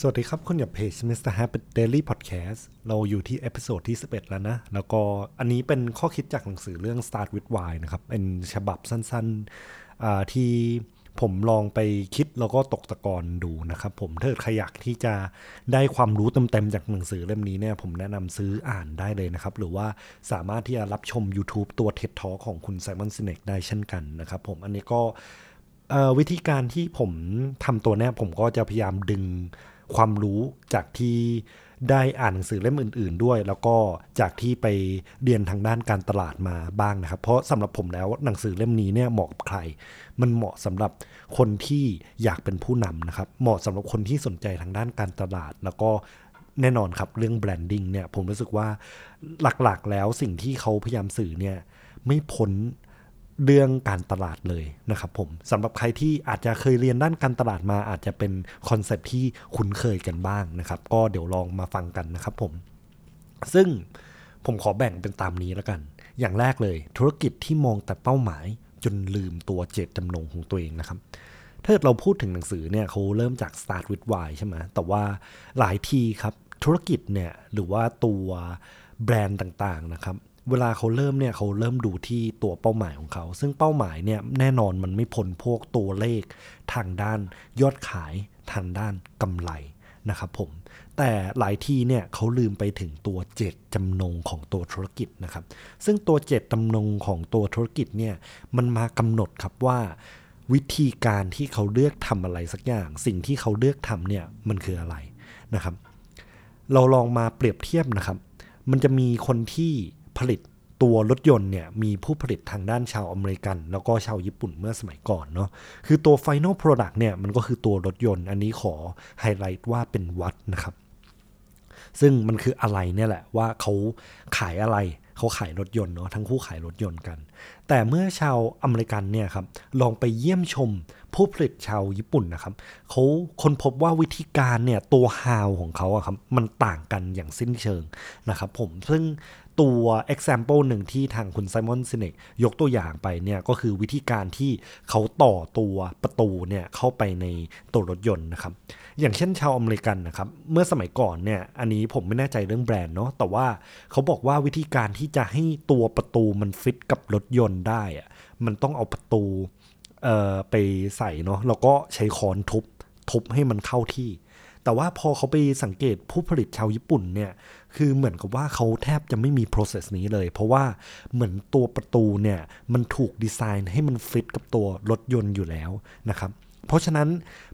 สวัสดีครับ คุณอยู่กับเพจ Mr. Habit Diary Podcast เราอยู่ที่ episode ที่ 11 แล้วนะ แล้วก็อันนี้เป็นข้อคิดจากหนังสือเรื่อง Start with Why นะครับ เป็นฉบับสั้นๆที่ผมลองไปคิดแล้วก็ตกตะกอนดูนะครับผมถ้าใครอยากที่จะได้ความรู้เต็มๆจากหนังสือเล่มนี้เนี่ยผมแนะนำซื้ออ่านได้เลยนะครับ หรือว่าสามารถที่จะรับชม YouTube ตัว TED Talk ของคุณ Simon Sinek ได้เช่นกันนะครับผมอันนี้ก็วิธีการที่ผมทำตัวเนี้ยผมก็จะพยายามดึง ความรู้จากที่ได้อ่านหนังสือเล่มอื่น ๆ ด้วย แล้วก็จากที่ไปเรียนทางด้านการตลาดมาบ้างนะครับ เพราะสำหรับผมแล้วหนังสือเล่มนี้เนี่ยเหมาะกับใคร มันเหมาะสำหรับคนที่อยากเป็นผู้นำนะครับ เหมาะสำหรับคนที่สนใจทางด้านการตลาด แล้วก็แน่นอนครับเรื่อง branding เนี่ยผมรู้สึกว่าหลักๆแล้วสิ่งที่เขาพยายามสื่อเนี่ยไม่พ้น เรื่องการตลาดเลยนะครับผมสำหรับใครที่อาจจะเคยเรียนด้านการตลาดมาอาจจะเป็นคอนเซปที่คุ้นเคยกันบ้างนะครับ ก็เดี๋ยวลองมาฟังกันนะครับผม ซึ่งผมขอแบ่งเป็นตามนี้แล้วกัน อย่างแรกเลยธุรกิจที่มองแต่เป้าหมาย จนลืมตัวเจตจำนงของตัวเองนะครับถ้าเราพูดถึงหนังสือเนี่ยเขาเริ่มจาก start with why ใช่ไหมแต่ว่าหลายทีครับธุรกิจเนี่ยหรือว่าตัวแบรนด์ต่างๆนะครับ เวลาเขาเริ่มเนี่ยเขาเริ่มดูที่ตัวเป้าหมายของเขา ซึ่งเป้าหมายเนี่ยแน่นอนมันไม่พ้นพวกตัวเลขทางด้านยอดขายทางด้านกำไรนะครับผมแต่หลายทีเนี่ยเขาลืมไปถึงตัวเจตจำนงของตัวธุรกิจนะครับ ซึ่งตัวเจตจำนงของตัวธุรกิจเนี่ยมันมากำหนดครับว่า วิธีการที่เขาเลือกทำอะไรสักอย่าง สิ่งที่เขาเลือกทำเนี่ยมันคืออะไรนะครับ เราลองมาเปรียบเทียบนะครับ มันจะมีคนที่ ผลิตตัวรถยนต์เนี่ยมีผู้ผลิตทางด้านชาวอเมริกัน แล้วก็ชาวญี่ปุ่นเมื่อสมัยก่อนเนาะคือตัว Final Product เนี่ยมันก็คือตัวรถยนต์ อันนี้ขอไฮไลท์ว่าเป็น what นะครับ ซึ่งมันคืออะไรเนี่ยแหละว่าเขาขายอะไรเขาขายรถยนต์เนาะทั้งคู่ขายรถยนต์กัน แต่เมื่อชาวอเมริกันเนี่ยครับลองไปเยี่ยมชมผู้ผลิตชาวญี่ปุ่นนะครับเขาค้นพบว่าวิธีการเนี่ยตัว how ของเขาอะครับมันต่างกันอย่างสิ้นเชิงนะครับผมซึ่ง ตัว example หนึ่งที่ทางคุณ Simon Sinek ยกตัวอย่างไปเนี่ยก็คือวิธีการที่เขาต่อตัวประตูเนี่ยเข้าไปในตัวรถยนต์นะครับ อย่างเช่นชาวอเมริกันนะครับ เมื่อสมัยก่อนเนี่ยอันนี้ผมไม่แน่ใจเรื่องแบรนด์เนาะแต่ว่าเขาบอกว่าวิธีการที่จะให้ตัวประตูมันฟิตกับรถยนต์ได้อะมันต้องเอาประตูเอ่อไปใส่เนาะแล้วก็ใช้ค้อนทุบทุบให้มันเข้าที่ แต่ว่าพอเขาไปสังเกตผู้ผลิตชาวญี่ปุ่นเนี่ยคือเหมือนกับว่าเขาแทบจะไม่มี process นี้เลย เพราะว่าเหมือนตัวประตูเนี่ยมันถูกดีไซน์ให้มันฟิตกับตัวรถยนต์อยู่แล้วนะครับเพราะฉะนั้น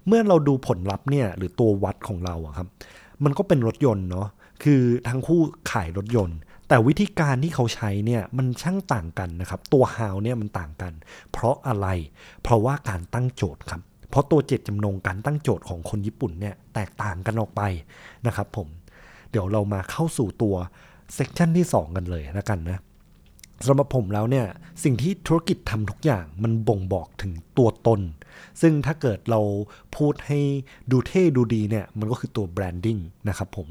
เมื่อเราดูผลลัพธ์เนี่ยหรือตัววัดของเราอะครับมันก็เป็นรถยนต์เนาะคือทั้งคู่ขายรถยนต์แต่วิธีการที่เขาใช้เนี่ยมันช่างต่างกันนะครับ ตัว how เนี่ยมันต่างกัน เพราะอะไร เพราะว่าการตั้งโจทย์ครับ เพราะตัวเจตจำนงการตั้งโจทย์ของคนญี่ปุ่นเนี่ยแตกต่างกันออกไปนะครับผม เดี๋ยวเรามาเข้าสู่ตัว section ที่ 2 กันเลยแล้วกันนะสำหรับผมแล้วเนี่ยสิ่งที่ธุรกิจทำทุกอย่างมันบ่งบอกถึงตัวตน ซึ่งถ้าเกิดเราพูดให้ดูเท่ดูดีเนี่ยมันก็คือตัว brandingนะครับผม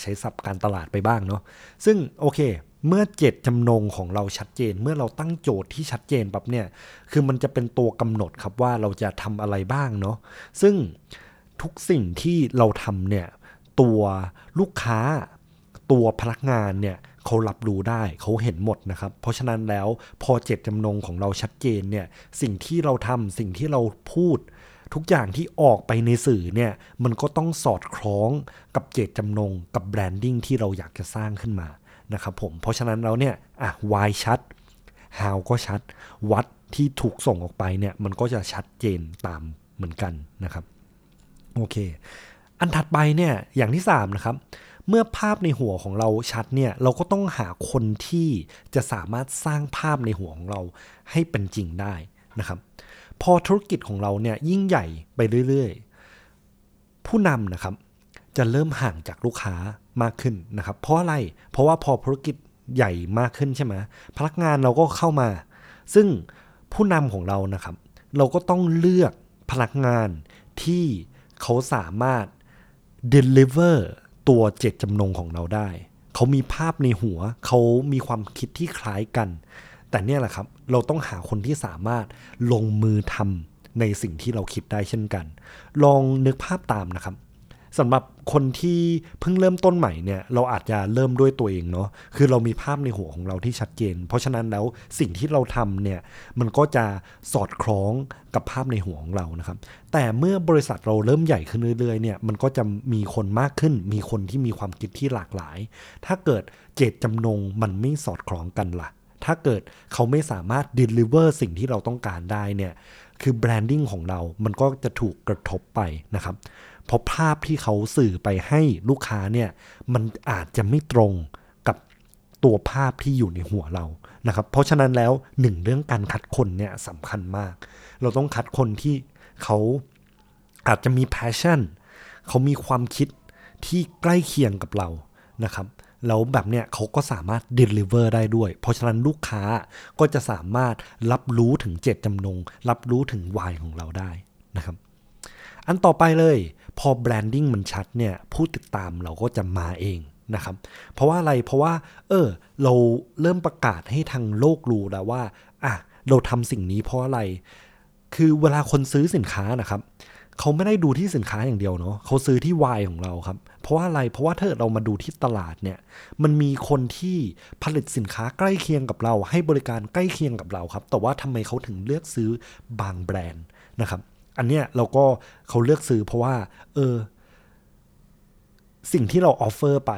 ใช้ศัพท์การตลาดไปบ้างเนาะซึ่งโอเค เมื่อเจตจำนงของเราชัดเจน เมื่อเราตั้งโจทย์ที่ชัดเจนแบบเนี่ย คือมันจะเป็นตัวกำหนดครับว่าเราจะทำอะไรบ้างเนาะ ซึ่งทุกสิ่งที่เราทำเนี่ย ตัวลูกค้า ตัวพนักงานเนี่ยเขารับรู้ได้เขาเห็นหมดนะครับ เพราะฉะนั้นแล้วพอเจตจำนงของเราชัดเจนเนี่ย สิ่งที่เราทำสิ่งที่เราพูดทุกอย่างที่ออกไปในสื่อเนี่ยมันก็ต้องสอดคล้องกับเจตจำนงกับแบรนดิ้งที่เราอยากจะสร้างขึ้นมา นะครับผม เพราะฉะนั้นเราเนี่ยอะ why ชัด how ก็ชัด วัดที่ถูกส่งออกไปเนี่ยมันก็จะชัดเจนตามเหมือนกันนะครับ โอเค อันถัดไปเนี่ยอย่างที่ 3 นะครับ เมื่อภาพในหัวของเราชัดเนี่ยเราก็ต้องหาคนที่จะสามารถสร้างภาพในหัวของเราให้เป็นจริงได้นะครับพอธุรกิจของเราเนี่ยยิ่งใหญ่ไปเรื่อยๆ ผู้นำนะครับ จะเริ่มห่างจากลูกค้ามากขึ้นนะครับ เพราะอะไร เพราะว่าพอธุรกิจใหญ่มากขึ้นใช่ไหมพนักงานเราก็เข้ามา ซึ่งผู้นำของเรานะครับ เราก็ต้องเลือกพนักงานที่เขาสามารถ deliver ตัวเจตจำนงของเราได้ เขามีภาพในหัว เขามีความคิดที่คล้ายกัน แต่เนี่ยแหละครับ เราต้องหาคนที่สามารถลงมือทำในสิ่งที่เราคิดได้เช่นกัน ลองนึกภาพตามนะครับ สำหรับคนที่เพิ่งเริ่มต้นใหม่เนี่ยเราอาจจะเริ่มด้วยตัวเองเนาะคือเรามีภาพในหัวของเราที่ชัดเจน เพราะฉะนั้นแล้วสิ่งที่เราทำเนี่ยมันก็จะสอดคล้องกับภาพในหัวของเรานะครับ แต่เมื่อบริษัทเราเริ่มใหญ่ขึ้นเรื่อยๆเนี่ยมันก็จะมีคนมากขึ้น มีคนที่มีความคิดที่หลากหลาย ถ้าเกิดเจตจำนงมันไม่สอดคล้องกันล่ะ ถ้าเกิดเขาไม่สามารถ deliver สิ่งที่เราต้องการได้เนี่ยคือแบรนดิ้งของเรา มันก็จะถูกกระทบไปนะครับ เพราะภาพที่เขาสื่อไปให้ลูกค้าเนี่ยมันอาจจะไม่ตรงกับตัวภาพที่อยู่ในหัวเรานะครับ เพราะฉะนั้นแล้วหนึ่งเรื่องการคัดคนเนี่ยสำคัญมาก เราต้องคัดคนที่เขาอาจจะมี passion เขามีความคิดที่ใกล้เคียงกับเรานะครับแล้วแบบเนี้ยเขาก็สามารถ deliver ได้ด้วย เพราะฉะนั้นลูกค้าก็จะสามารถรับรู้ถึงเจตจำนง รับรู้ถึงวายของเราได้นะครับ อันต่อไปเลย พอแบรนดิ้งมันชัดเนี่ยผู้ติดตามเราก็จะมาเองนะครับ เพราะว่าอะไรเพราะว่า เออ เราเริ่มประกาศให้ทางโลกรู้แล้วว่าอะเราทำสิ่งนี้เพราะอะไร คือเวลาคนซื้อสินค้านะครับเขาไม่ได้ดูที่สินค้าอย่างเดียวเนาะเขาซื้อที่วายของเราครับ เพราะว่าอะไรเพราะว่าถ้าเรามาดูที่ตลาดเนี่ย มันมีคนที่ผลิตสินค้าใกล้เคียงกับเรา ให้บริการใกล้เคียงกับเราครับ แต่ว่าทำไมเขาถึงเลือกซื้อบางแบรนด์นะครับ อันเนี้ยเราก็เขาเลือกซื้อเพราะว่า เออ สิ่งที่เรา offer ไป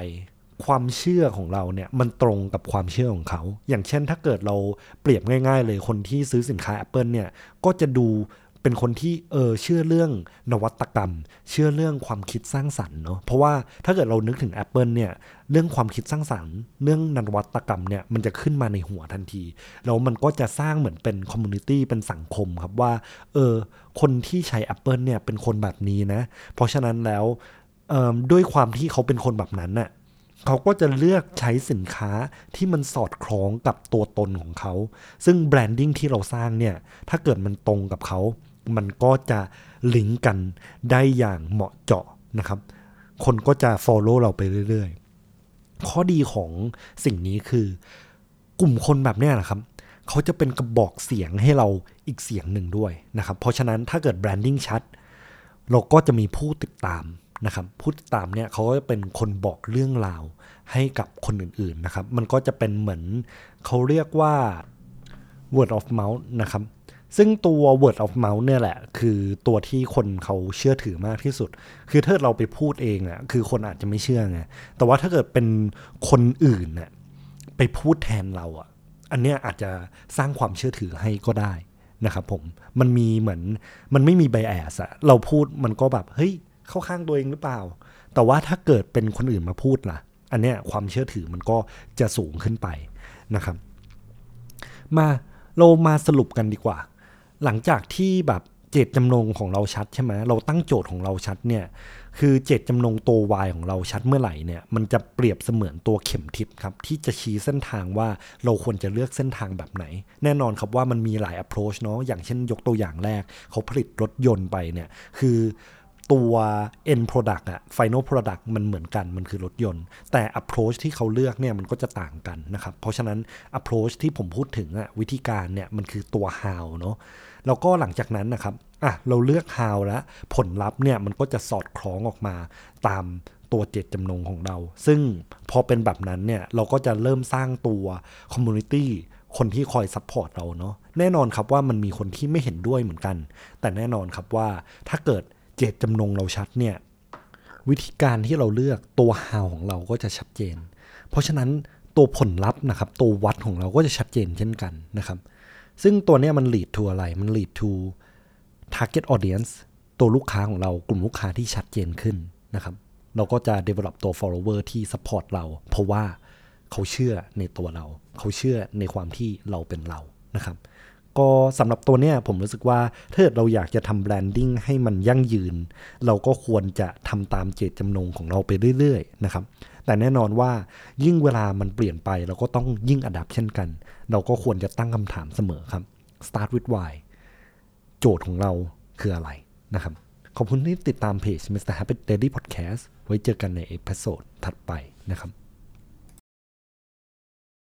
ความเชื่อของเราเนี่ยมันตรงกับความเชื่อของเขา อย่างเช่นถ้าเกิดเราเปรียบง่าย ๆ เลยคนที่ซื้อสินค้า Apple เนี่ยก็จะดู เป็นคนที่เออเชื่อเรื่องนวัตกรรม เชื่อเรื่องความคิดสร้างสรรค์เนาะเพราะว่าถ้าเกิดเรานึกถึง Apple เนี่ยเรื่องความคิดสร้างสรรค์ เรื่องนวัตกรรมเนี่ยมันจะขึ้นมาในหัวทันทีแล้วมันก็จะสร้างเหมือนเป็น community เป็นสังคมครับว่าเออคนที่ใช้ Apple เนี่ยเป็นคนแบบนี้นะ เพราะฉะนั้นแล้วด้วยความที่เขาเป็นคนแบบนั้นน่ะเขาก็จะเลือกใช้สินค้าที่มันสอดคล้องกับตัวตนของเขา ซึ่งแบรนดิ้งที่เราสร้างเนี่ย ถ้าเกิดมันตรงกับเขา มันก็จะลิงก์กันได้อย่างเหมาะเจาะนะครับ คนก็จะ follow เราไปเรื่อยๆ ข้อดีของสิ่งนี้คือกลุ่มคนแบบนี้นะครับ เขาจะเป็นกระบอกเสียงให้เราอีกเสียงหนึ่งด้วยนะครับ เพราะฉะนั้นถ้าเกิดแบรนดิ้งชัด เราก็จะมีผู้ติดตามนะครับผู้ติดตามเนี่ยเขาก็จะเป็นคนบอกเรื่องราวให้กับคนอื่นๆนะครับ มันก็จะเป็นเหมือนเขาเรียกว่า word of mouth นะครับ ซึ่งตัว word of mouth เนี่ยแหละ คือตัวที่คนเขาเชื่อถือมากที่สุด คือถ้าเราไปพูดเองอะ่ะคือคนอาจจะไม่เชื่อไงแต่ว่าถ้าเกิดเป็นคนอื่นน่ะไปพูดแทนเราอะ่ะ อันเนี้ยอาจจะสร้างความเชื่อถือให้ก็ได้นะครับผมมันมีเหมือนมันไม่มีไบแอสอะเราพูดมันก็แบบเฮ้ยเข้าข้างตัวเองหรือเปล่า แต่ว่าถ้าเกิดเป็นคนอื่นมาพูดล่ะ อันเนี้ยความเชื่อถือมันก็จะสูงขึ้นไปนะครับ มาเรามาสรุปกันดีกว่า หลังจากที่แบบเจตจำนงของเราชัดใช่ไหมเราตั้งโจทย์ของเราชัดเนี่ย คือเจตจำนงตัววายของเราชัดเมื่อไหร่เนี่ย มันจะเปรียบเสมือนตัวเข็มทิศครับ ที่จะชี้เส้นทางว่าเราควรจะเลือกเส้นทางแบบไหน แน่นอนครับว่ามันมีหลาย approach เนาะอย่างเช่นยกตัวอย่างแรก เขาผลิตรถยนต์ไปเนี่ย คือ ตัว end product อะ final product มันเหมือนกันมันคือรถยนต์ แต่ approach ที่เขาเลือกเนี่ยมันก็จะต่างกันนะครับ เพราะฉะนั้น approach ที่ผมพูดถึงอะวิธีการเนี่ยมันคือตัว how เนาะแล้วก็หลังจากนั้นนะครับอะเราเลือก how แล้วผลลัพธ์เนี่ยมันก็จะสอดคล้องออกมาตามตัวเจตจำนงของเรา ซึ่งพอเป็นแบบนั้นเนี่ยเราก็จะเริ่มสร้างตัว community คนที่คอย support เราเนาะแน่นอนครับว่ามันมีคนที่ไม่เห็นด้วยเหมือนกัน แต่แน่นอนครับว่าถ้าเกิด เจตจำนงเราชัดเนี่ย วิธีการที่เราเลือกตัว how ของเราก็จะชัดเจน เพราะฉะนั้นตัวผลลัพธ์นะครับ ตัว what ของเราก็จะชัดเจนเช่นกันนะครับ ซึ่งตัวนี้มัน lead to อะไร มัน lead to target audience ตัวลูกค้าของเรากลุ่มลูกค้าที่ชัดเจนขึ้นนะครับ เราก็จะ develop ตัว follower ที่ support เรา เพราะว่าเขาเชื่อในตัวเรา เขาเชื่อในความที่เราเป็นเรานะครับ ก็สำหรับตัวเนี้ยผมรู้สึกว่าถ้าเราอยากจะทำแบรนดิ้งให้มันยั่งยืน เราก็ควรจะทำตามเจตจำนงของเราไปเรื่อยๆนะครับแต่แน่นอนว่ายิ่งเวลามันเปลี่ยนไปเราก็ต้องยิ่ง adapt เช่นกัน เราก็ควรจะตั้งคำถามเสมอครับ start with why โจทย์ของเราคืออะไรนะครับ ขอบคุณที่ติดตามเพจ Mr. Habit Diary Podcast ไว้เจอกันใน episode ถัดไปนะครับ